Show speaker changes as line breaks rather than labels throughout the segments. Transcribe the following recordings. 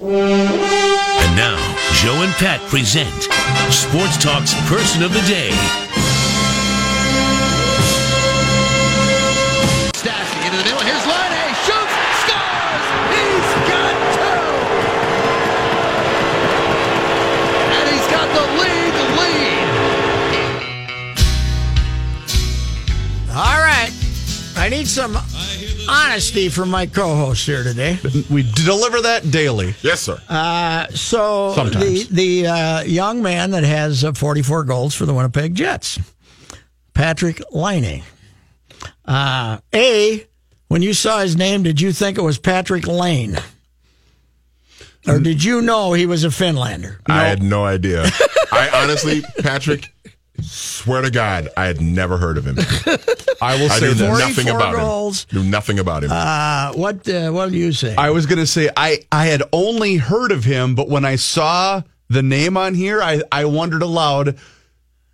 And now, Joe and Pat present Sports Talk's Person of the Day.
Stastny into the middle. Here's Laine. Shoots. Scores. He's got two. And he's got the lead. Lead.
All right. I need some honesty from my co-host here today.
We deliver that daily.
Yes, sir.
Uh, so
Sometimes.
the the uh, young man that has uh, 44 goals for the Winnipeg Jets, Patrik Laine. Uh, a, when you saw his name, did you think it was Patrick Lane? Or did you know he was a Finlander?
I had no idea. I honestly, Patrick, swear to God, I had never heard of him.
I will
I
say
knew nothing
44
about
goals.
him. Knew nothing about him.
Uh, what uh, what do you say?
I was going to say I I had only heard of him, but when I saw the name on here, I I wondered aloud.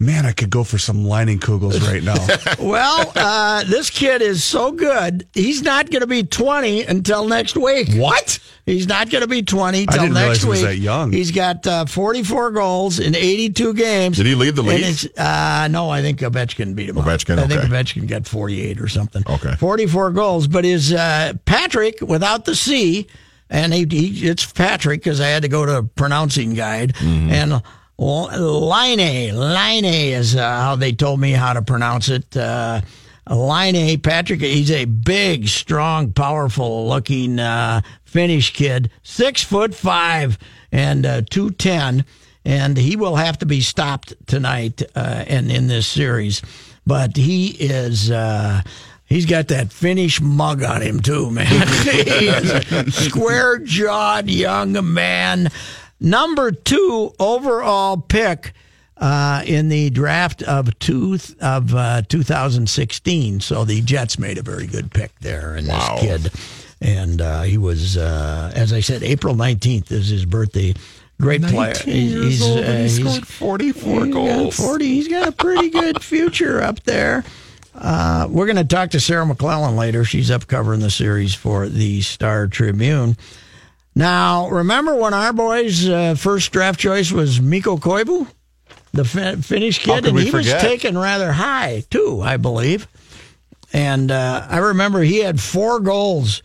Man, I could go for some lining kugels right now.
Well, uh, this kid is so good. He's not going to be 20 until next week.
what?
He's not going to be 20 till
didn't
next
realize he
week.
was that young.
He's got uh, 44 goals in 82 games.
Did he lead the league?
Uh, no, I think Ovechkin beat him. out.
Ovechkin,
I think
okay.
Ovechkin got 48 or something.
Okay.
44 goals, but is uh, Patrick without the C, and he, he it's Patrick because I had to go to a pronouncing guide
Mm-hmm.
and. Line, Line is uh, how they told me how to pronounce it. Uh, Line, Patrick, he's a big, strong, powerful looking uh, Finnish kid, six foot five and uh, 210. And he will have to be stopped tonight uh, and in this series. But he is. Uh, He's got that Finnish mug on him too, man. he is a square-jawed young man, number two overall pick uh, in the draft of two of uh, 2016. So the Jets made a very good pick there in this kid, and uh, he was, uh, as I said, April 19th is his birthday. Great player. He's, uh, he's-
44
He's got 40. He's got a pretty good future up there. Uh, we're going to talk to Sarah McClellan later. She's up covering the series for the Star Tribune. Now, remember when our boys' uh, first draft choice was Mikko Koivu, the fin- Finnish kid, and he was taken rather high too, I believe. And uh, I remember he had four goals.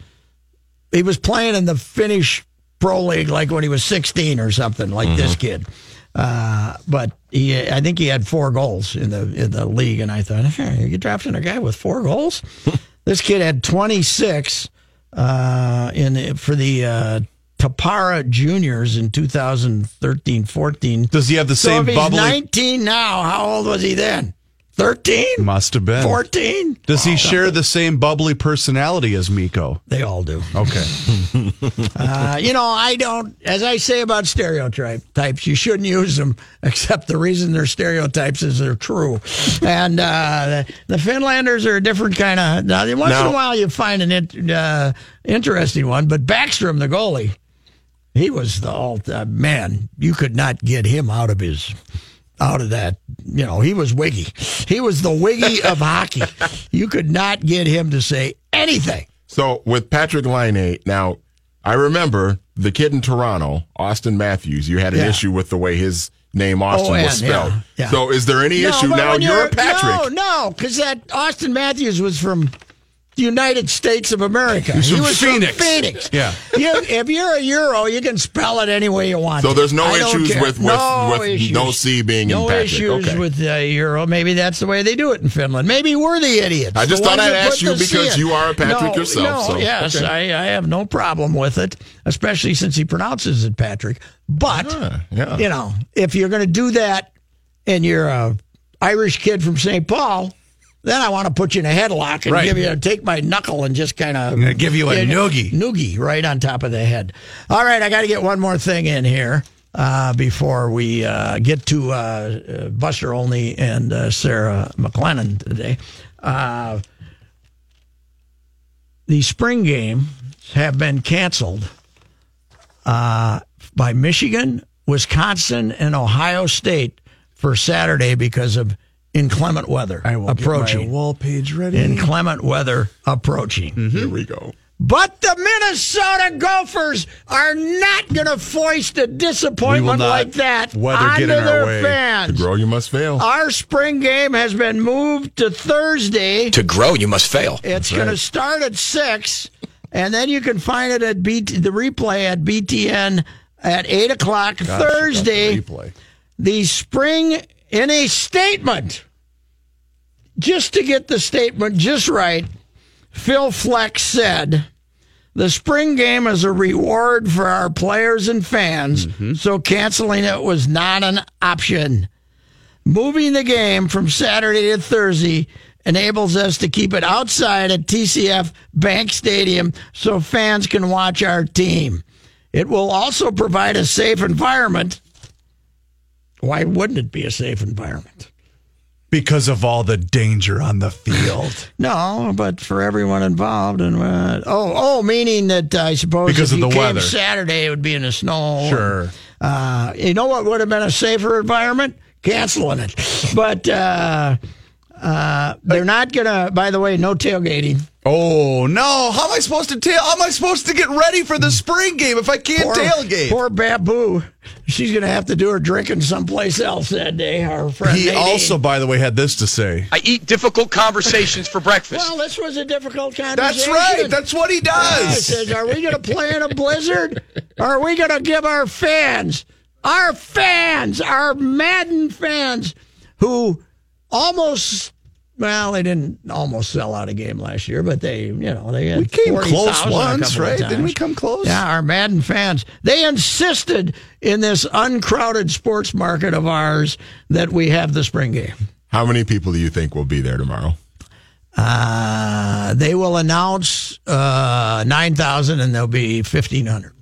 He was playing in the Finnish pro league like when he was 16 or something, like this kid. Uh, but he, I think he had four goals in the in the league, and I thought, hey, you drafting a guy with four goals? this kid had 26 uh, in the, for the uh, Tappara Juniors in 2013-14.
Does he have the
So
same
if he's
bubbly?
19 now, how old was he then? 13?
Must have been.
14?
Does he share the same bubbly personality as Mikko?
They all do.
Okay.
Uh, you know, I don't, as I say about stereotypes, you shouldn't use them, except the reason they're stereotypes is they're true. And uh, the, the Finlanders are a different kind of, now, once in a while you find an in, uh, interesting one, but Backstrom, the goalie, he was the alt, uh, man, you could not get him out of his. Out of that, you know, he was wiggy. He was the wiggy of hockey. You could not get him to say anything.
So with Patrik Laine, now I remember the kid in Toronto, Auston Matthews. You had an
Yeah.
issue with the way his name Auston
Oh,
was spelled.
yeah, yeah.
So is there any
No,
issue now? You're a Patrick.
No, no, because that Auston Matthews was from United States of America.
He's
he
from
was
Phoenix.
from Phoenix.
Yeah.
You, if you're a Euro, you can spell it any way you want.
So there's no
I
issues
care.
with- with-
no
with
issues.
no C being in
no
Patrick.
issues
Okay.
with uh, Euro. Maybe that's the way they do it in Finland. Maybe we're the idiots.
I just
the
thought I'd ask you because you are a Patrick
No,
yourself,
No,
so,
yes,
okay.
I, I have no problem with it, especially since he pronounces it Patrick. But
yeah.
you know, if you're going to do that and you're a Irish kid from St. Paul, then I want to put you in a headlock and
Right.
give you take my knuckle and just kind of
give you a noogie.
noogie right on top of the head. All right, I got to get one more thing in here uh, before we uh, get to uh, uh, Buster Olney and uh, Sarah McClellan today. Uh, the spring games have been canceled uh, by Michigan, Wisconsin, and Ohio State for Saturday because of inclement weather
I will
approaching.
Get my wall page ready.
inclement weather approaching. Mm-hmm.
Here we go.
But the Minnesota Gophers are not going to foist a disappointment like that
weather
onto
get in our
their
way.
To
fans.
grow, you must fail.
Our spring game has been moved to Thursday.
To grow, you must fail.
It's going to start at six, and then you can find it at BT, the replay at BTN at eight o'clock Thursday.
Replay.
The spring in a statement, just to get the statement just right. Phil Fleck said, "The spring game is a reward for our players and fans, mm-hmm. so canceling it was not an option." Moving the game from Saturday to Thursday enables us to keep it outside at TCF Bank Stadium so fans can watch our team. It will also provide a safe environment. Why wouldn't it be a safe environment?
Because of all the danger on the field.
No, but for everyone involved, and uh, oh, oh, meaning that I suppose
Because
if
of
you
the
came
weather.
Saturday, it would be in the snow.
Sure.
Uh, you know what would have been a safer environment? Canceling it. But uh, uh, they're not gonna. By the way, no tailgating.
Oh no! How am I supposed to tail? How am I supposed to get ready for the spring game if I can't
Poor,
tailgate?
Poor Babu. She's gonna have to do her drinking someplace else that day. Our friend.
he
Nadine.
also, by the way, had this to say.
I eat difficult conversations for breakfast.
Well, this was a difficult conversation.
That's right. That's what he
I
does.
says, are we going to play in a blizzard? Are we going to give our fans, our fans, our Madden fans, who almost, well, they didn't almost sell out a game last year, but they, you know, they had
We came
40,000
close once, right? Didn't we come close?
Yeah, our Madden fans, they insisted in this uncrowded sports market of ours that we have the spring game.
How many people do you think will be there tomorrow?
Uh, they will announce uh, 9,000 and there'll be 1,500.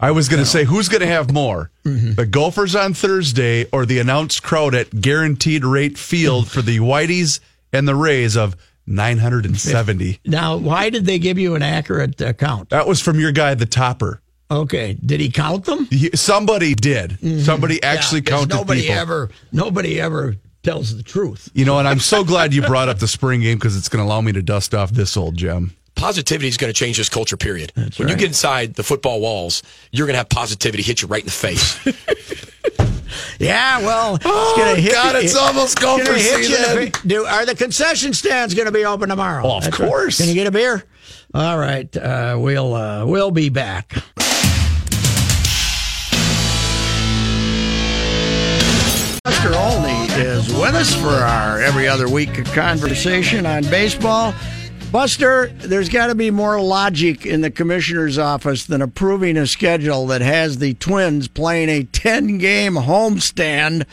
I was going to say, who's going to have more?
Mm-hmm.
The Gophers on Thursday or the announced crowd at Guaranteed Rate Field for the Whiteys and the Rays of 970?
Now, why did they give you an accurate uh, count?
That was from your guy, the topper.
Okay, did he count them?
He- somebody did. Somebody actually
Mm-hmm.
Counted
Nobody
people.
ever, nobody ever tells the truth.
You know, and I'm so glad you brought up the spring game because it's going to allow me to dust off this old gem.
Positivity is going to change this culture, period. when you get inside the football walls, you're going to have positivity hit you right in the face.
Yeah, well, it's gonna hit
Oh, God,
you-
it's almost
gonna
Gopher
hit you the
season.
Do are the concession stands going to be open tomorrow?
Well, of
That's right.
course.
Can you get a beer? All right, uh, we'll uh, we'll be back. Buster Olney is with us for our every other week conversation on baseball. Buster, there's got to be more logic in the commissioner's office than approving a schedule that has the Twins playing a 10 game homestand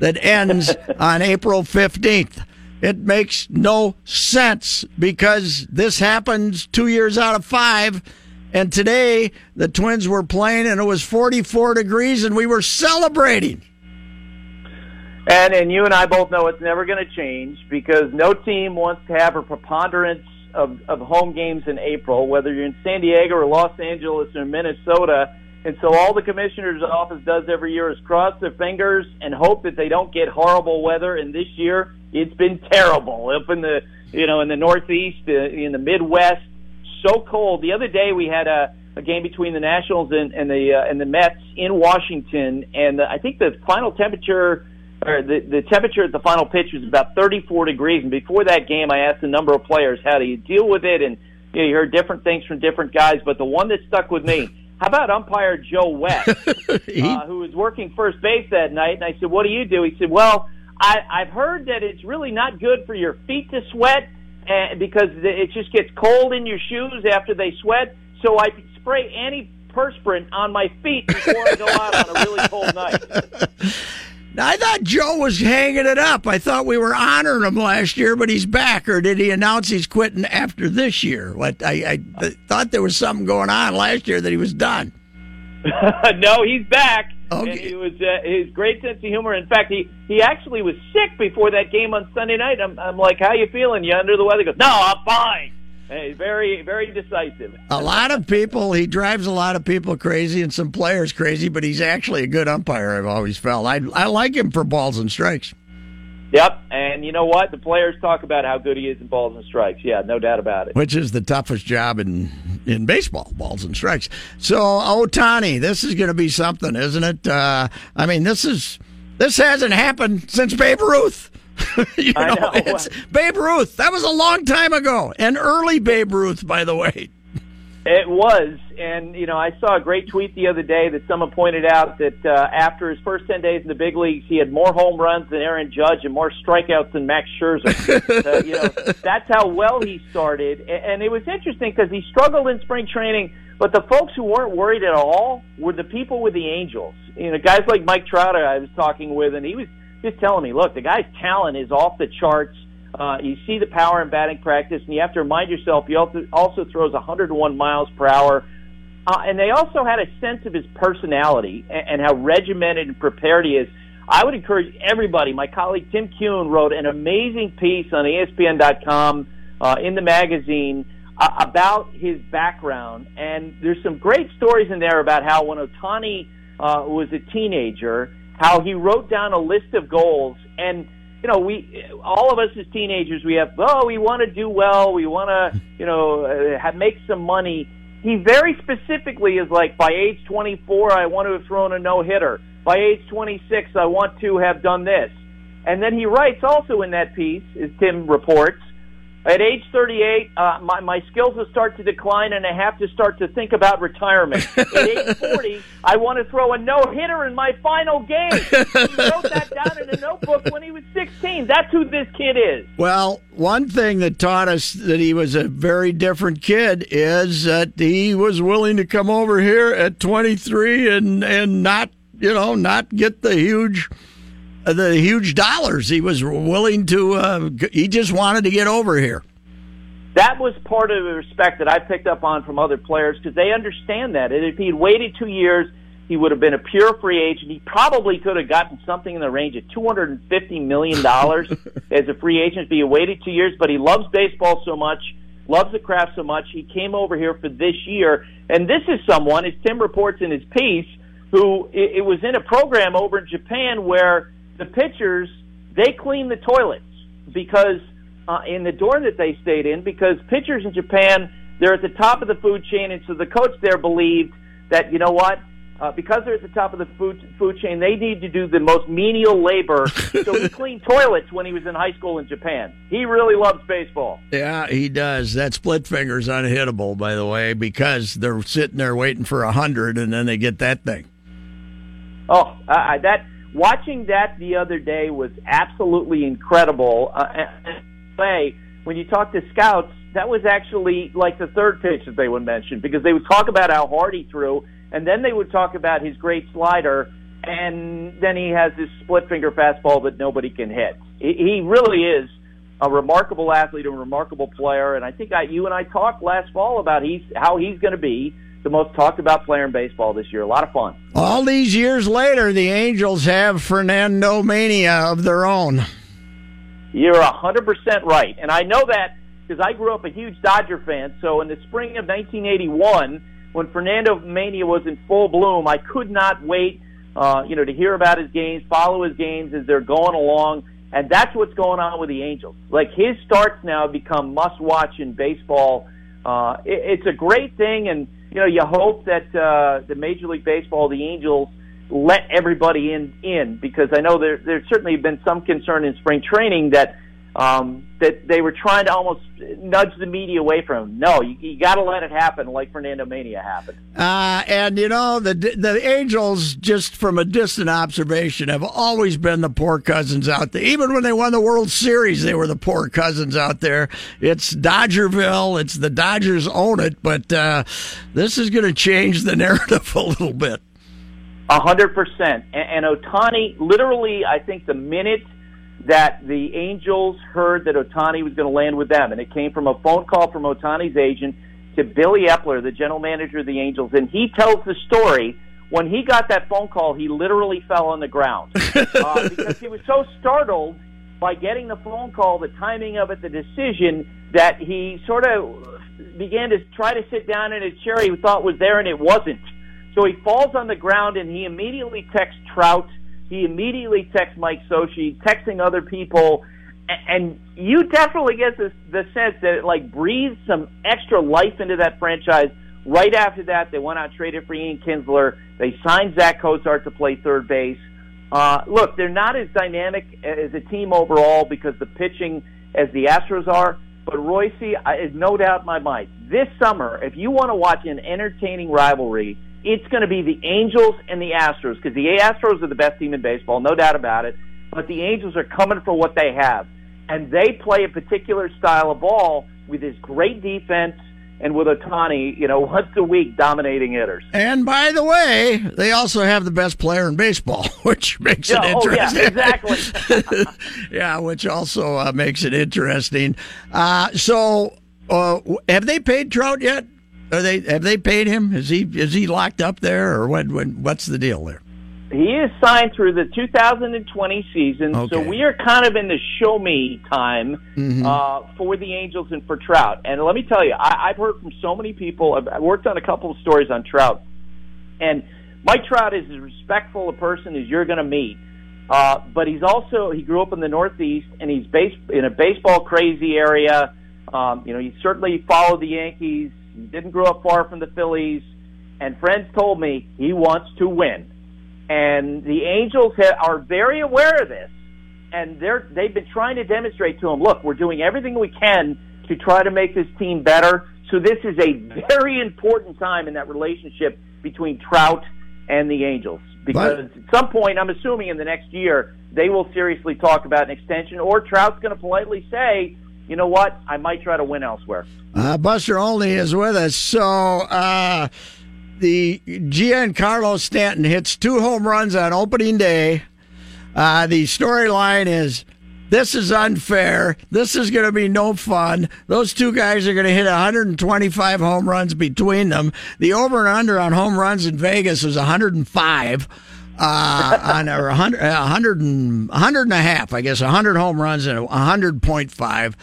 that ends on April 15th. It makes no sense because this happens two years out of five. And today, the Twins were playing and it was 44 degrees and we were celebrating.
And and you and I both know it's never going to change because no team wants to have a preponderance of, of home games in April, whether you're in San Diego or Los Angeles or Minnesota. And so all the commissioner's office does every year is cross their fingers and hope that they don't get horrible weather. And this year, it's been terrible up in the you know in the Northeast, uh, in the Midwest, so cold. The other day we had a, a game between the Nationals and, and the uh, and the Mets in Washington, and the, I think the final temperature or the the temperature at the final pitch was about 34 degrees. And before that game, I asked a number of players how do you deal with it, and you, know, you heard different things from different guys. But the one that stuck with me. How about umpire Joe West, uh, who was working first base that night? And I said, "What do you do?" He said, "Well, I, I've heard that it's really not good for your feet to sweat, and because it just gets cold in your shoes after they sweat. So I spray antiperspirant on my feet before I go out on a really cold night."
I thought Joe was hanging it up. I thought we were honoring him last year, but he's back. Or did he announce he's quitting after this year? What I, I thought there was something going on last year that he was done.
no, he's back.
Okay.
And he was uh, his great sense of humor. In fact, he he actually was sick before that game on Sunday night. I'm I'm like, how you feeling? You under the weather? He goes, no, I'm fine. Hey, very very decisive.
A lot of people, he drives a lot of people crazy and some players crazy, but he's actually a good umpire. I've always felt. I I like him for balls and strikes.
Yep, and you know what? The players talk about how good he is in balls and strikes. Yeah, no doubt about it.
Which is the toughest job in in baseball, balls and strikes. So Ohtani, this is going to be something, isn't it? Uh, I mean, this is this hasn't happened since Babe Ruth. you know,
I know.
It's Babe Ruth. That was a long time ago, and early Babe Ruth, by the way.
It was, and you know, I saw a great tweet the other day that someone pointed out that uh, after his first ten days in the big leagues, he had more home runs than Aaron Judge and more strikeouts than Max Scherzer. you know, that's how well he started, and, and it was interesting because he struggled in spring training. But the folks who weren't worried at all were the people with the Angels. You know, guys like Mike Trout I was talking with, and he was just telling me, look, the guy's talent is off the charts. Uh, you see the power in batting practice, and you have to remind yourself he also, throws 101 miles per hour. Uh, and they also had a sense of his personality and, and how regimented and prepared he is. I would encourage everybody. My colleague Tim Keown wrote an amazing piece on ESPN.com uh, in the magazine uh, about his background, and there's some great stories in there about how when Ohtani uh, was a teenager, how he wrote down a list of goals and you know, we all of us as teenagers, we have oh, we want to do well, we want to, you know, uh, have, make some money. He very specifically is like, by age 24, I want to have thrown a no hitter. By age 26, I want to have done this. And then he writes also in that piece, as Tim reports, at age 38, uh, my, my skills will start to decline and I have to start to think about retirement. At age 40, I want to throw a no hitter in my final game. He wrote that down in a notebook when he was 16. That's who this kid is.
Well, one thing that taught us that he was a very different kid is that he was willing to come over here at 23 and and not, you know, not get the huge the huge dollars. He was willing to. Uh, he just wanted to get over here.
That was part of the respect that I picked up on from other players because they understand that. And if he had waited two years, he would have been a pure free agent. He probably could have gotten something in the range of two hundred and fifty million dollars as a free agent. But he waited two years, but he loves baseball so much, loves the craft so much. He came over here for this year, and this is someone, as Tim reports in his piece, who it, it was in a program over in Japan where the pitchers they clean the toilets because uh, in the dorm that they stayed in because pitchers in Japan they're at the top of the food chain, and so the coach there believed that you know what. Uh, because they're at the top of the food food chain, they need to do the most menial labor. so he cleaned toilets when he was in high school in Japan. He really loves baseball.
Yeah, he does. That split finger's unhittable, by the way, because they're sitting there waiting for a hundred, and then they get that thing.
Oh, uh, that watching that the other day was absolutely incredible. Uh, say when you talk to scouts, that was actually like the third pitch that they would mention because they would talk about how hard he threw, and then they would talk about his great slider, and then he has this split finger fastball that nobody can hit. He, he really is a remarkable athlete, a remarkable player, and I think I, you and I talked last fall about he's how he's going to be the most talked about player in baseball this year. A lot of fun.
All these years later, the Angels have Fernando Mania of their own.
You're a hundred percent right, and I know that because I grew up a huge Dodger fan. So in the spring of 1981, when Fernando Mania was in full bloom, I could not wait, uh, you know, to hear about his games, follow his games as they're going along, and that's what's going on with the Angels. Like his starts now become must-watch in baseball. Uh, it, it's a great thing, and you know, you hope that uh, the Major League Baseball, the Angels, let everybody in in because I know there there's certainly have been some concern in spring training that um, that they were trying to almost nudge the media away from him. No, you, you got to let it happen, like Fernando Mania happened.
Uh, and you know the the Angels, just from a distant observation, have always been the poor cousins out there. Even when they won the World Series, they were the poor cousins out there. It's Dodgerville. It's the Dodgers own it, but uh, this is going to change the narrative a little bit.
A hundred percent. And Ohtani, literally, I think the minute that the Angels heard that Ohtani was going to land with them, and it came from a phone call from Ohtani's agent to Billy Eppler, the general manager of the Angels, and he tells the story. When he got that phone call, he literally fell on the ground uh, because he was so startled by getting the phone call, the timing of it, the decision, that he sort of began to try to sit down in a chair he thought was there and it wasn't. So he falls on the ground and he immediately texts Trout he immediately texts Mike Scioscia, texting other people, and you definitely get this, the sense that it like breathes some extra life into that franchise. Right after that, they went out traded for Ian Kinsler. They signed Zach Cozart to play third base. Uh, look, they're not as dynamic as a team overall because the pitching as the Astros are. But Royce, is no doubt in my mind, this summer, if you want to watch an entertaining rivalry it's going to be the Angels and the Astros because the Astros are the best team in baseball, no doubt about it. But the Angels are coming for what they have, and they play a particular style of ball with this great defense and with Ohtani, you know, once a week dominating hitters.
And by the way, they also have the best player in baseball, which makes
yeah,
it interesting.
Oh, yeah, exactly.
yeah, which also uh, makes it interesting. Uh, so, uh, have they paid Trout yet? Are they have they paid him? Is he is he locked up there, or what? When, what's the deal there?
He is signed through the 2020 season, okay. so we are kind of in the show me time mm-hmm. uh, for the Angels and for Trout. And let me tell you, I, I've heard from so many people. I've worked on a couple of stories on Trout, and Mike Trout is as respectful a person as you're going to meet. Uh, but he's also he grew up in the Northeast, and he's based in a baseball crazy area. Um, you know, he certainly followed the Yankees. He didn't grow up far from the Phillies, and friends told me he wants to win. And the Angels ha- are very aware of this, and they're they've been trying to demonstrate to him, look, we're doing everything we can to try to make this team better. So this is a very important time in that relationship between Trout and the Angels. Because at some point, I'm assuming in the next year, they will seriously talk about an extension, or Trout's going to politely say, you know what? I might try to win elsewhere.
Uh, Buster Olney is with us. So uh, the Giancarlo Stanton hits two home runs on opening day. Uh, the storyline is this is unfair. This is going to be no fun. Those two guys are going to hit 125 home runs between them. The over and under on home runs in Vegas is 105 uh, on a 100, 100, and, 100 and a half, I guess, a 100 home runs and a 100.5.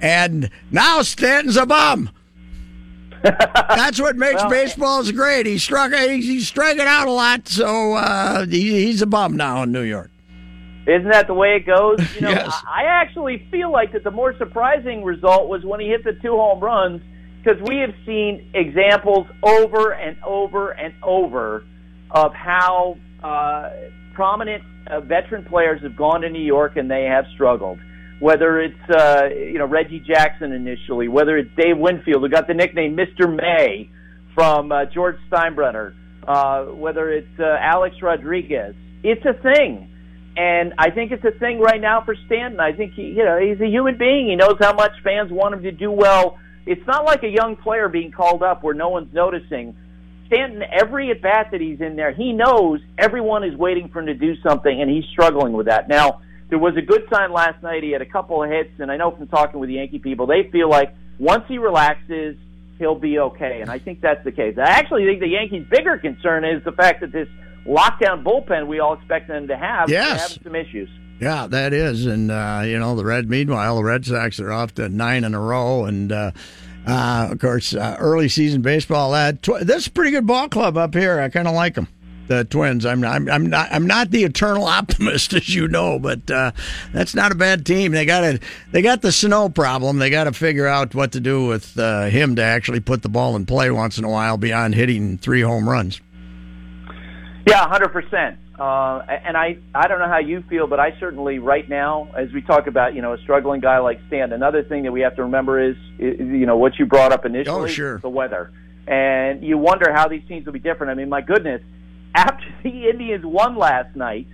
And now Stanton's a bum. That's what makes well, baseballs great. He struck, he's striking out a lot, so uh, he, he's a bum now in New York.
Isn't that the way it goes? You know,
yes.
I actually feel like that the more surprising result was when he hit the two home runs because we have seen examples over and over and over of how uh, prominent uh, veteran players have gone to New York and they have struggled. Whether it's uh, you know Reggie Jackson initially, whether it's Dave Winfield who got the nickname Mr. May from uh, George Steinbrenner, uh, whether it's uh, Alex Rodriguez, it's a thing. And I think it's a thing right now for Stanton. I think he, you know, he's a human being. He knows how much fans want him to do well. It's not like a young player being called up where no one's noticing. Stanton, every at bat that he's in there, he knows everyone is waiting for him to do something, and he's struggling with that. Now, there was a good sign last night. He had a couple of hits, and I know from talking with the Yankee people, they feel like once he relaxes, he'll be okay. And I think that's the case. I actually think the Yankees' bigger concern is the fact that this lockdown bullpen we all expect them to have
yes.
having some issues.
Yeah, that is, and uh, you know the Red. Meanwhile, the Red Sox are off to nine in a row, and uh, uh, of course, uh, early season baseball. Uh, tw- this is a pretty good ball club up here. I kind of like them. The Twins. I'm, I'm I'm not I'm not the eternal optimist, as you know, but uh, that's not a bad team. They got a they got the snow problem. They got to figure out what to do with uh, him to actually put the ball in play once in a while beyond hitting three home runs.
Yeah, hundred percent. Uh, and I, I don't know how you feel, but I certainly right now, as we talk about, you know, a struggling guy like Stan. Another thing that we have to remember is, is you know, what you brought up initially,
Oh, sure.
the weather, and you wonder how these teams will be different. I mean, my goodness, after the Indians won last night,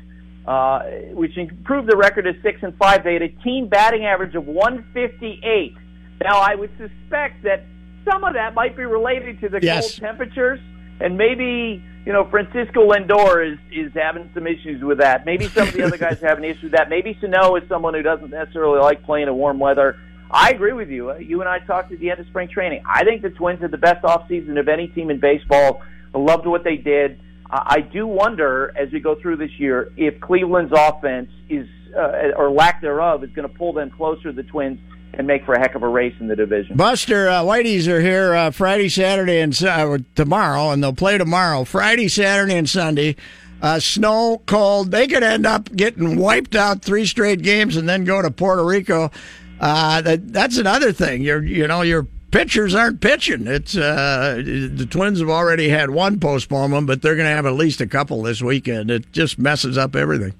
uh, which improved the record to six and five, they had a team batting average of 158. Now, I would suspect that some of that might be related to the
Yes.
cold temperatures, and maybe you know Francisco Lindor is is having some issues with that. Maybe some of the other guys are having issues with that. Maybe Sano is someone who doesn't necessarily like playing in warm weather. I agree with you. Uh, You and I talked at the end of spring training. I think the Twins had the best offseason of any team in baseball. I loved what they did. I I do wonder as we go through this year if Cleveland's offense is uh, or lack thereof is going to pull them closer to the Twins and make for a heck of a race in the division.
Buster, uh, Whiteys are here uh, Friday, Saturday, and uh, tomorrow, and they'll play tomorrow. Friday, Saturday, and Sunday. Uh, snow, cold. They could end up getting wiped out three straight games and then go to Puerto Rico. Uh, that, that's another thing. You're, you know, your pitchers aren't pitching. It's uh, the Twins have already had one postponement, but they're going to have at least a couple this weekend. It just messes up everything.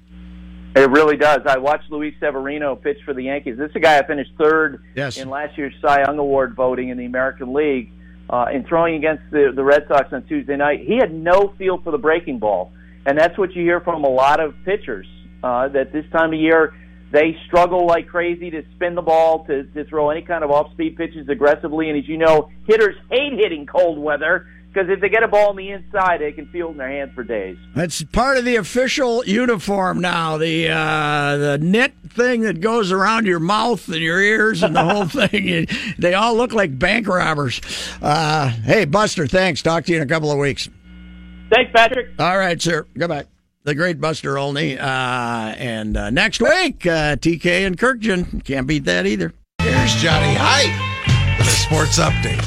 It really does. I watched Luis Severino pitch for the Yankees. This is a guy I finished third
Yes.
in last year's Cy Young Award voting in the American League. Uh, in throwing against the, the Red Sox on Tuesday night, he had no feel for the breaking ball, and that's what you hear from a lot of pitchers. Uh, that this time of year they struggle like crazy to spin the ball, to, to throw any kind of off-speed pitches aggressively. And as you know, hitters hate hitting cold weather because if they get a ball on the inside, they can feel it in their hands for days.
That's part of the official uniform now. The uh, the knit thing that goes around your mouth and your ears and the whole thing. They all look like bank robbers. Uh, hey, Buster, thanks. Talk to you in a couple of weeks.
Thanks, Patrick.
All right, sir. Goodbye. The great Buster Olney. Uh, and uh, next week, uh, TK and Kurkjian. Can't beat that either.
Here's Johnny Height with a sports update.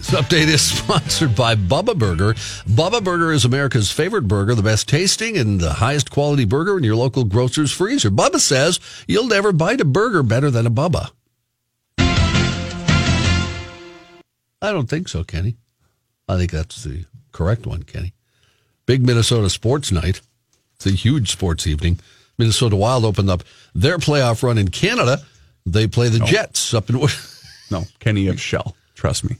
This update is sponsored by Bubba Burger. Bubba Burger is America's favorite burger, the best tasting and the highest quality burger in your local grocer's freezer. Bubba says you'll never bite a burger better than a Bubba. I don't think so, Kenny. I think that's the correct one, Kenny. Big Minnesota sports night. It's a huge sports evening. Minnesota Wild opened up their playoff run in Canada. They play the Jets up in.
No, Kenny, have shell. Trust me.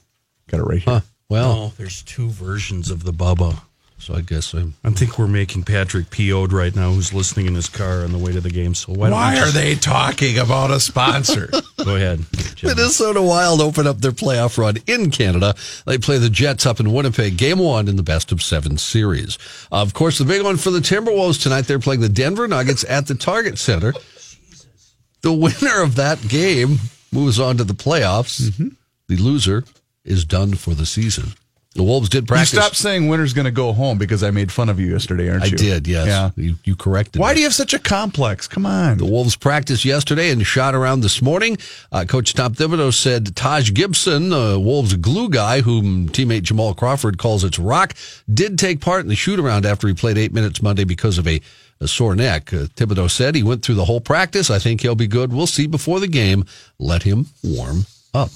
Got it right here.
Huh. Well,
Oh, there's two versions of the Bubba.
so I guess I'm.
I think we're making Patrick PO'd right now, who's listening in his car on the way to the game. So why,
Why
don't
are they talking about a sponsor?
go ahead? Jim.
Minnesota Wild open up their playoff run in Canada. They play the Jets up in Winnipeg, game one in the best of seven series. Of course, the big one for the Timberwolves tonight, they're playing the Denver Nuggets at the Target Center. The winner of that game moves on to the playoffs. Mm-hmm. The loser is done for the season. The Wolves did practice.
You
practice.
stop saying winner's going to go home because I made fun of you yesterday, aren't
I did, yes.
Yeah.
You, you corrected
Why
me.
do you have such a complex? Come on.
The Wolves practiced yesterday and shot around this morning. Uh, Coach Tom Thibodeau said Taj Gibson, the Wolves glue guy, whom teammate Jamal Crawford calls its rock, did take part in the shoot around after he played eight minutes Monday because of a, a sore neck. Uh, Thibodeau said he went through the whole practice. I think he'll be good. We'll see before the game. Let him warm up.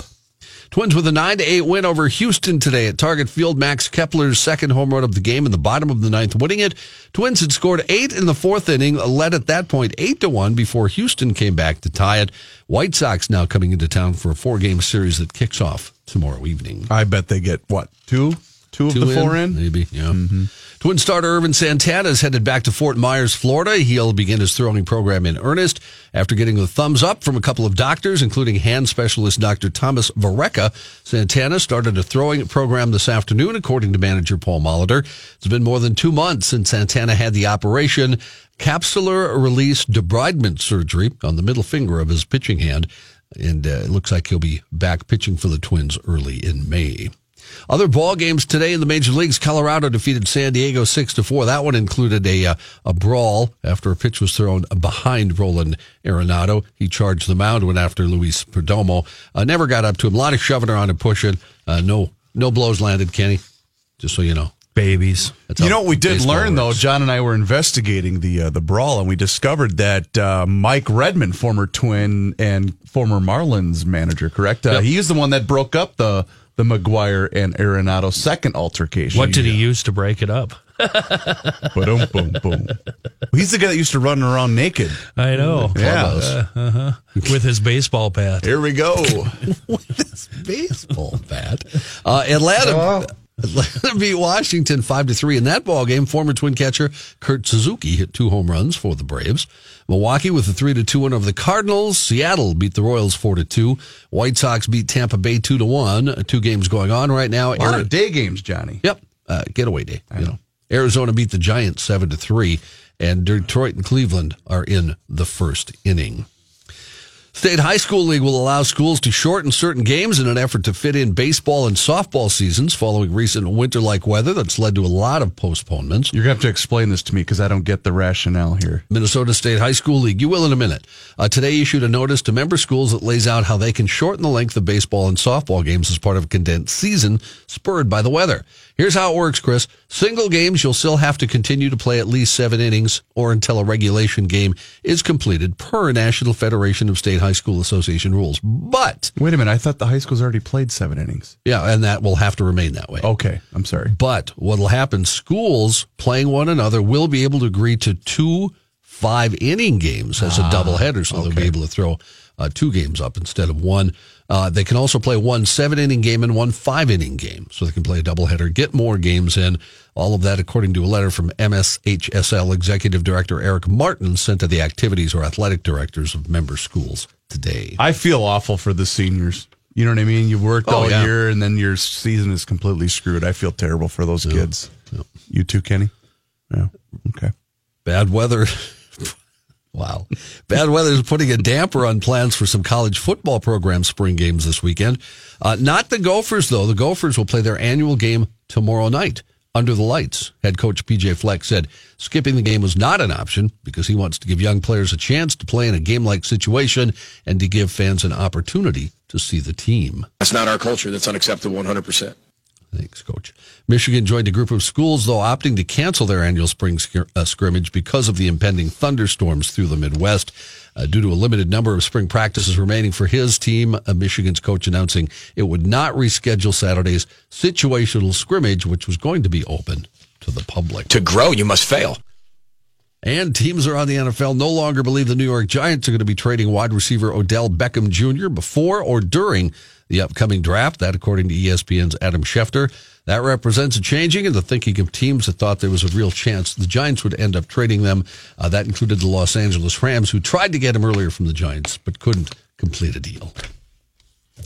Twins with a 9 to 8 win over Houston today at Target Field. Max Kepler's second home run of the game in the bottom of the ninth, winning it. Twins had scored eight in the fourth inning, led at that point 8 to 1 before Houston came back to tie it. White Sox now coming into town for a four game series that kicks off tomorrow evening.
I bet they get what two, two of
Two
the four in.
Maybe, yeah. Mm-hmm. Twin starter Ervin Santana is headed back to Fort Myers, Florida. He'll begin his throwing program in earnest after getting the thumbs up from a couple of doctors, including hand specialist Dr. Thomas Varecka. Santana started a throwing program this afternoon, according to manager Paul Molitor. It's been more than two months since Santana had the operation capsular release debridement surgery on the middle finger of his pitching hand. And uh, it looks like he'll be back pitching for the Twins early in May. Other ball games today in the major leagues. Colorado defeated San Diego six to four. That one included a uh, a brawl after a pitch was thrown behind Nolan Arenado. He charged the mound, went after Luis Perdomo. Uh, never got up to him. A lot of shoving around and pushing. Uh, no no blows landed. Kenny, just so you know.
Babies.
That's
You know what we did
baseball
learn though. John and I were investigating the uh, the brawl, and we discovered that uh, Mike Redmond, former Twin and former Marlins manager, correct? Uh,
Yep.
He is the one that broke up the the McGuire and Arenado second altercation.
What did he use to break it up?
Boom, boom, boom. He's the guy that used to run around naked.
I know.
Yeah.
Uh, uh-huh. With his baseball bat.
Here we go.
With his baseball bat. Uh, Atlanta. Atlanta beat Washington five to three in that ball game. Former Twin catcher Kurt Suzuki hit two home runs for the Braves. Milwaukee with a three to two win over the Cardinals. Seattle beat the Royals four to two. White Sox beat Tampa Bay two to one. Two games going on right now.
A lot
Ari-
of day games, Johnny.
Yep, uh, getaway day. You know, Arizona beat the Giants seven to three, and Detroit and Cleveland are in the first inning. State High School League will allow schools to shorten certain games in an effort to fit in baseball and softball seasons following recent winter like weather that's led to a lot of postponements.
You're going to have to explain this to me because I don't get the rationale here.
Minnesota State High School League. You will in a minute. Uh, today issued a notice to member schools that lays out how they can shorten the length of baseball and softball games as part of a condensed season spurred by the weather. Here's how it works, Chris. Single games, you'll still have to continue to play at least seven innings or until a regulation game is completed per National Federation of State High School Association rules. But,
Wait a minute. I thought the high school's already played seven innings.
yeah, and that will have to remain that way.
Okay. I'm sorry.
But what will happen, schools playing one another will be able to agree to two five inning games as a doubleheader. So they'll be able to throw uh, two games up instead of one. Uh, they can also play one seven inning game and one five inning game. So they can play a doubleheader, get more games in. All of that according to a letter from MSHSL Executive Director Eric Martin sent to the activities or athletic directors of member schools today.
I feel awful for the seniors. You know what I mean? You've worked
Oh,
all
yeah.
year and then your season is completely screwed. I feel terrible for those kids. You too, Kenny? Yeah. Okay.
Bad weather. wow. Bad weather is putting a damper on plans for some college football program spring games this weekend. Uh, not the Gophers, though. The Gophers will play their annual game tomorrow night under the lights. Head coach PJ Fleck said skipping the game was not an option because he wants to give young players a chance to play in a game like situation and to give fans an opportunity to see the team.
That's not our culture. That's unacceptable 100%.
Thanks, Coach. Michigan joined a group of schools, though, opting to cancel their annual spring uh, scrimmage because of the impending thunderstorms through the Midwest. Uh, due to a limited number of spring practices remaining for his team, uh, Michigan's coach announcing it would not reschedule Saturday's situational scrimmage, which was going to be open to the public.
To grow, you must fail.
And teams around the NFL no longer believe the New York Giants are going to be trading wide receiver Odell Beckham Jr. before or during the upcoming draft. That, according to ESPN's Adam Schefter. That represents a changing in the thinking of teams that thought there was a real chance the Giants would end up trading them. Uh, that included the Los Angeles Rams, who tried to get him earlier from the Giants, but couldn't complete a deal.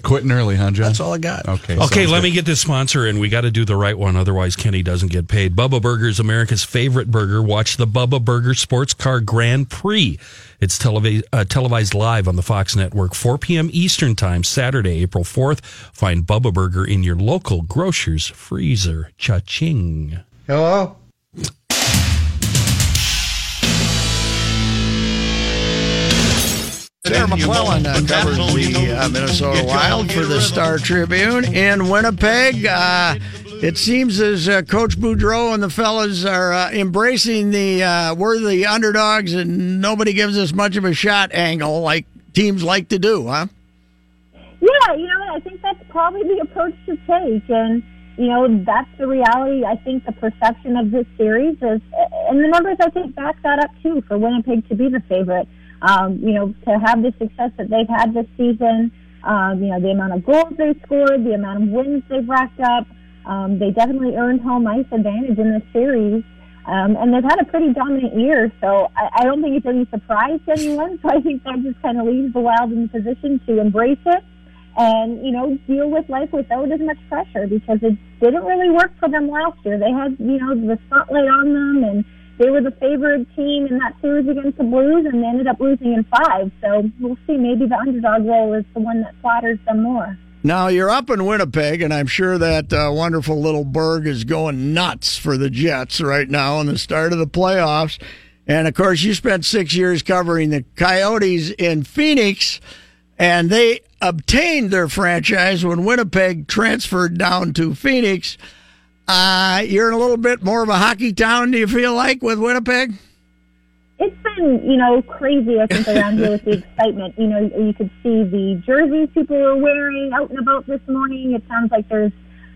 Quitting early, huh, John?
That's all I got.
Okay.
Okay, let
good.
me get this sponsor, and we got to do the right one. Otherwise, Kenny doesn't get paid. Bubba Burger is America's favorite burger. Watch the Bubba Burger Sports Car Grand Prix. It's televi- uh, televised live on the Fox Network, 4 p.m. Eastern Time, Saturday, April 4th. Find Bubba Burger in your local grocer's freezer. Cha-ching.
Hello?
Sarah McClellan uh, covers the uh, Minnesota Wild for the Star Tribune in Winnipeg. Uh, it seems as uh, Coach Boudreau and the fellas are uh, embracing the uh, we're the underdogs and nobody gives us much of a shot angle like teams like to do, huh?
Yeah, you know, I think that's probably the approach to take, and you know, that's the reality. I think the perception of this series is, and the numbers I think back that up too for Winnipeg to be the favorite. Um, you know, to have the success that they've had this season, um, you know, the amount of goals they've scored, the amount of wins they've racked up, um, they definitely earned home ice advantage in this series. Um, and they've had a pretty dominant year, so I, I don't think it's any surprise to anyone. So I think that just kind of leaves the Wild in the position to embrace it and you know deal with life without as much pressure because it didn't really work for them last year. They had you know the spotlight on them, and they were the favored team in that series against the Blues, and they ended up losing in five. So we'll see. Maybe the underdog role is the one that flatters them more.
Now you're up in Winnipeg, and I'm sure that uh, wonderful little burg is going nuts for the Jets right now in the start of the playoffs. And of course, you spent six years covering the Coyotes in Phoenix, and they obtained their franchise when Winnipeg transferred down to Phoenix. Uh, you're in a little bit more of a hockey town. Do you feel like with Winnipeg?
It's been, you know, crazy, I think, around here with the excitement. You know, you could see the jerseys people are wearing out and about this morning. It sounds like there's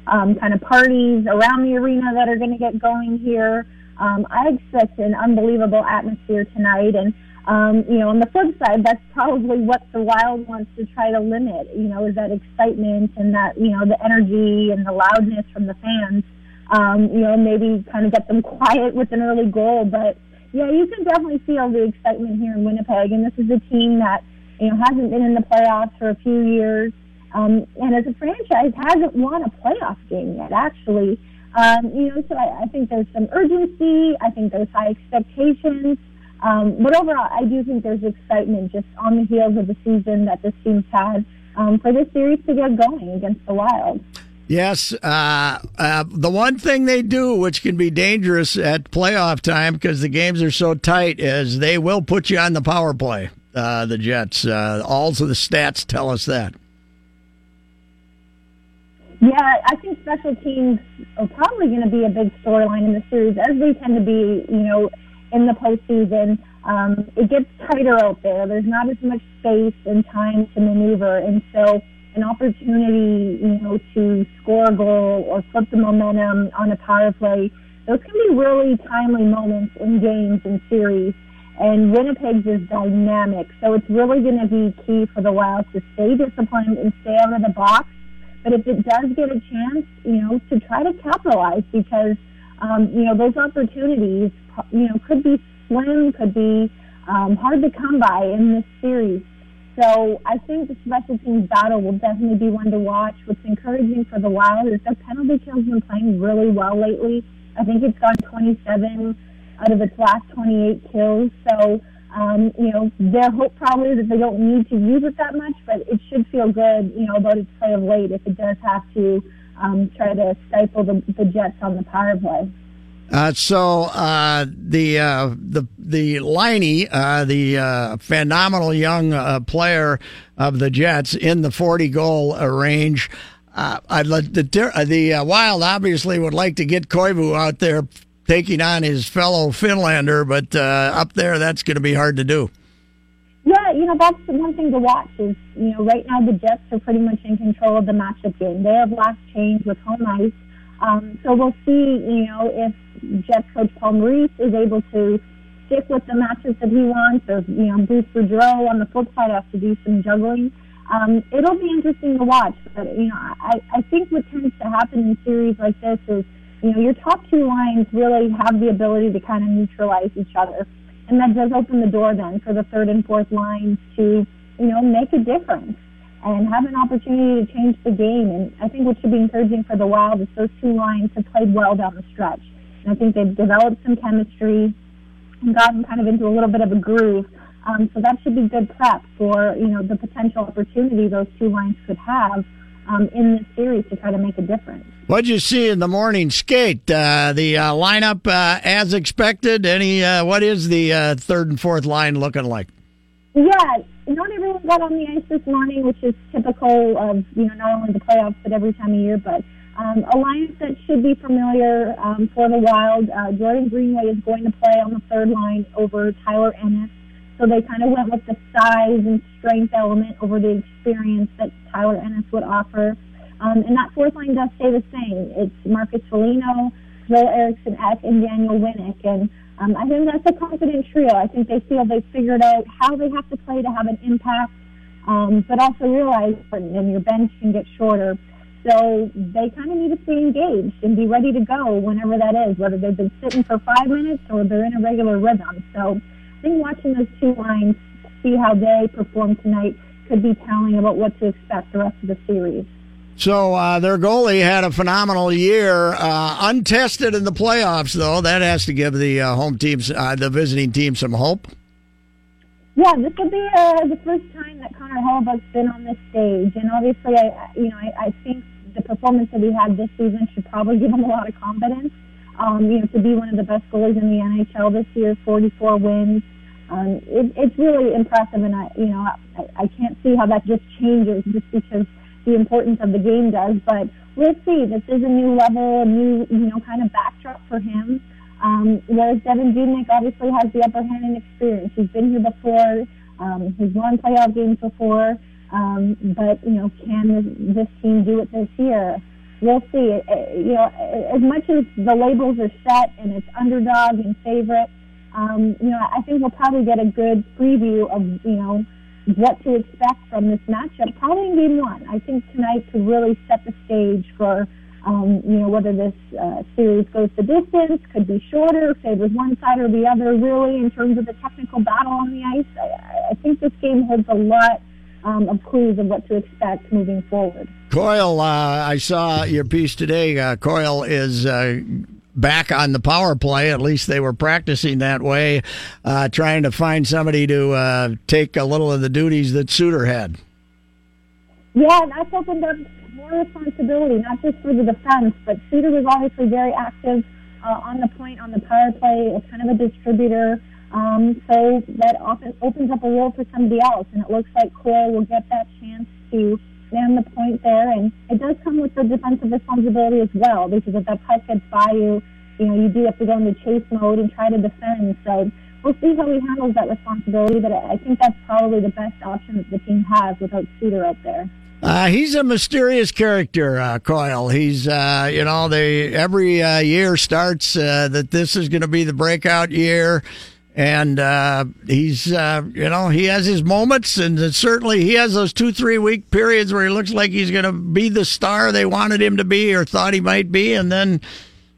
um, kind of parties around the arena that are going to get going here. Um, I expect an unbelievable atmosphere tonight. And, um, you know, on the flip side, that's probably what the Wild wants to try to limit, you know, is that excitement and that, you know, the energy and the loudness from the fans. Um, you know, maybe kind of get them quiet with an early goal. But, yeah, you can definitely feel the excitement here in Winnipeg. And this is a team that, you know, hasn't been in the playoffs for a few years. Um, and as a franchise, hasn't won a playoff game yet, actually. Um, you know, so I, I think there's some urgency. I think there's high expectations. Um, but overall, I do think there's excitement just on the heels of the season that this team's had um, for this series to get going against the Wild.
Yes, uh, uh, the one thing they do, which can be dangerous at playoff time because the games are so tight, is they will put you on the power play. Uh, the Jets, uh, all of the stats tell us that.
Yeah, I think special teams are probably going to be a big storyline in the series, as they tend to be. You know, in the postseason, um, it gets tighter out there. There's not as much space and time to maneuver, and so an opportunity, you know, to score a goal or flip the momentum on a power play. Those can be really timely moments in games and series. And Winnipeg's is dynamic, so it's really going to be key for the Wild to stay disciplined and stay out of the box but if it does get a chance, you know, to try to capitalize because, um, you know, those opportunities, you know, could be slim, could be um, hard to come by in this series. So I think the special teams battle will definitely be one to watch. What's encouraging for the Wild is their penalty kill's been playing really well lately. I think it's gone 27 out of its last 28 kills. So um, you know, their hope probably is that they don't need to use it that much, but it should feel good, you know, about its play of late if it does have to um, try to stifle the, the Jets on the power play.
Uh, so uh, the uh, the the Laine, uh, the uh, phenomenal young uh, player of the Jets in the forty goal range. I'd let the the Wild obviously would like to get Koivu out there taking on his fellow Finlander, but up there, that's going to be hard to do.
Yeah, you know, that's one thing to watch is, you know, right now the Jets are pretty much in control of the matchup game. They have last change with home ice. Um, so we'll see, you know, if Jets coach Paul Maurice is able to stick with the matches that he wants, or, you know, Bruce Boudreau on the flip side has to do some juggling. Um, it'll be interesting to watch. But, you know, I, I think what tends to happen in series like this is you know, your top two lines really have the ability to kind of neutralize each other. And that does open the door then for the third and fourth lines to, you know, make a difference and have an opportunity to change the game. And I think what should be encouraging for the Wild is those two lines have played well down the stretch. And I think they've developed some chemistry and gotten kind of into a little bit of a groove. Um, so that should be good prep for, you know, the potential opportunity those two lines could have um, in this series to try to make a difference.
What'd you see in the morning skate? Uh, the uh, lineup uh, as expected. Any? Uh, what is the uh, third and fourth line looking like?
Yeah, not everyone got on the ice this morning, which is typical of you know not only the playoffs but every time of year. But um, a lineup that should be familiar um, for the Wild. Uh, Jordan Greenway is going to play on the third line over Tyler Ennis. So they kind of went with the size and strength element over the experience that Tyler Ennis would offer. Um, and that fourth line does stay the same. It's Marcus Foligno, Joel Eriksson Ek, and Daniel Winnik. And um, I think that's a confident trio. I think they feel they've figured out how they have to play to have an impact, um, but also realize and your bench can get shorter. So they kind of need to stay engaged and be ready to go whenever that is, whether they've been sitting for five minutes or they're in a regular rhythm. So I think watching those two lines, see how they perform tonight, could be telling about what to expect the rest of the series.
So uh, their goalie had a phenomenal year, uh, untested in the playoffs. Though that has to give the uh, home teams, uh, the visiting team, some hope.
Yeah, this will be uh, the first time that Connor Hellebuyck's been on this stage, and obviously, I you know I, I think the performance that he had this season should probably give him a lot of confidence. Um, you know, to be one of the best goalies in the NHL this year, 44 wins. Um, it, it's really impressive, and I, you know, I, I can't see how that just changes just because the importance of the game does. But we'll see. This is a new level, a new you know kind of backdrop for him. Um, whereas Devin Dubnyk obviously has the upper hand in experience. He's been here before. Um, he's won playoff games before. Um, but you know, can this, this team do it this year? We'll see. Uh, you know, as much as the labels are set and it's underdog and favorite, um, you know, I think we'll probably get a good preview of you know what to expect from this matchup. Probably in game one. I think tonight could really set the stage for um, you know whether this uh, series goes the distance, could be shorter, favors one side or the other. Really, in terms of the technical battle on the ice, I, I think this game holds a lot um, of clues of what to expect moving forward.
Coyle, uh, I saw your piece today. Uh, Coyle is uh, back on the power play. At least they were practicing that way, uh, trying to find somebody to uh, take a little of the duties that Suter had.
Yeah, that's opened up more responsibility, not just for the defense, but Suter was obviously very active uh, on the point on the power play, as kind of a distributor. Um, so that often opens up a role for somebody else, and it looks like Coyle will get that chance to man the point there. And it does come with the defensive responsibility as well, because if that puck gets by you, you know, you do have to go into chase mode and try to defend. So we'll see how he handles that responsibility, but I think that's probably the best option that the team has without Suter out there.
Uh, he's a mysterious character, uh, Coyle. He's, uh, you know, they every uh, year starts uh, that this is going to be the breakout year, and uh, he's, uh, you know, he has his moments, and certainly he has those two, three week periods where he looks like he's going to be the star they wanted him to be or thought he might be, and then,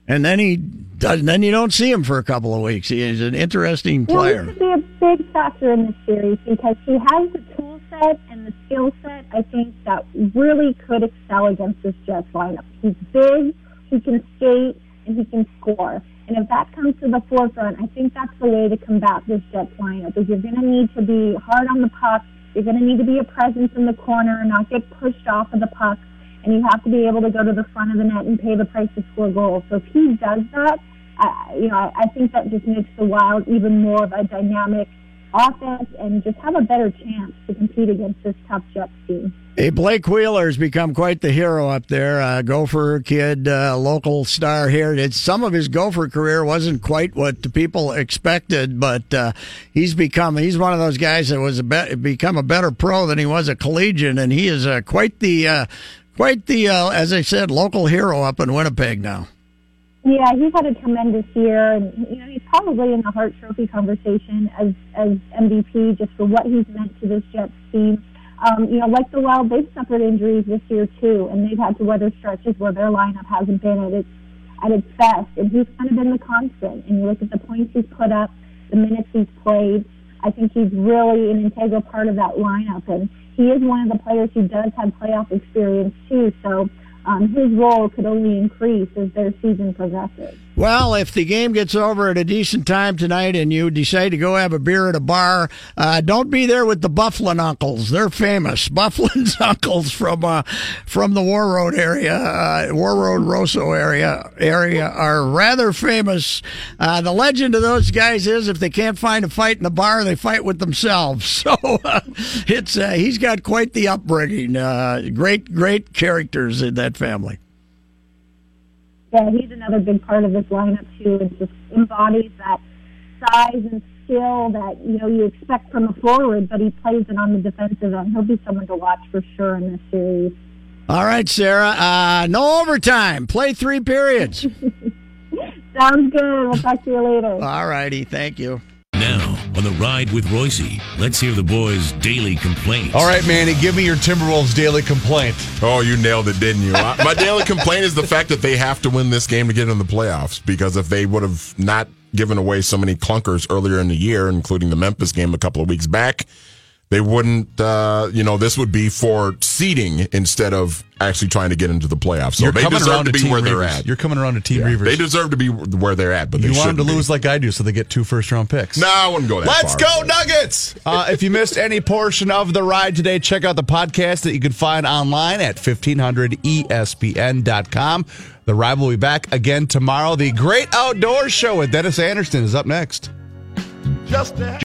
and then he does. Then you don't see him for a couple of weeks. He is an interesting player.
Well, he could be a big factor in this series because he has the tool set and the skill set. I think that really could excel against this Jets lineup. He's big, he can skate, and he can score. And if that comes to the forefront, I think that's the way to combat this Jets lineup. Is you're going to need to be hard on the puck. You're going to need to be a presence in the corner and not get pushed off of the puck. And you have to be able to go to the front of the net and pay the price to score goals. So if he does that, uh, you know, I, I think that just makes the Wild even more of a dynamic offense and just have a better chance to compete against this tough Jets team.
Hey, Blake Wheeler has become quite the hero up there. Gopher kid, uh, local star here. It's, some of his Gopher career wasn't quite what the people expected, but uh, he's become he's one of those guys that was a be- become a better pro than he was a collegian, and he is uh, quite the uh, quite the uh, as I said, local hero up in Winnipeg now.
Yeah, he's had a tremendous year, and you know he's probably in the Hart Trophy conversation as as MVP just for what he's meant to this Jets team. Um, you know, like the Wild, they've suffered injuries this year too, and they've had to weather stretches where their lineup hasn't been at its at its best. And he's kind of been the constant. And you look at the points he's put up, the minutes he's played. I think he's really an integral part of that lineup, and he is one of the players who does have playoff experience too. So um, his role could only increase as their season progresses.
Well, if the game gets over at a decent time tonight and you decide to go have a beer at a bar, uh, don't be there with the Byfuglien uncles. They're famous. Byfuglien's uncles from uh, from the Warroad area, uh, War Road Roseau area area are rather famous. Uh, the legend of those guys is if they can't find a fight in the bar, they fight with themselves. So uh, it's uh, he's got quite the upbringing. great, great characters in that family
yeah, he's another big part of this lineup too, and just embodies that size and skill that you know you expect from a forward, but he plays it on the defensive end. He'll be someone to watch for sure in this series.
All right, Sarah. Uh, no overtime. Play three periods.
Sounds good. We'll talk to you later.
All righty. Thank you.
Now, on the ride with Royce, let's hear the boys' daily complaints.
All right, Manny, give me your Timberwolves daily complaint.
Oh, you nailed it, didn't you? My daily complaint is the fact that they have to win this game to get in the playoffs because if they would have not given away so many clunkers earlier in the year, including the Memphis game a couple of weeks back, they wouldn't, uh, you know, this would be for seeding instead of actually trying to get into the playoffs. So
You're
they
coming
deserve
around
to be
Team
where they're
Reavers.
at.
You're coming around to Team
Yeah,
Reavers.
They deserve to be where they're at, but they
you want them to
shouldn't be.
lose like I do, so they get two first round picks.
No, I wouldn't go that
Let's
far.
go, Nuggets! uh, if you missed any portion of the ride today, check out the podcast that you can find online at E 1500ESPN.com. The ride will be back again tomorrow. The Great Outdoor Show with Dennis Anderson is up next.
Just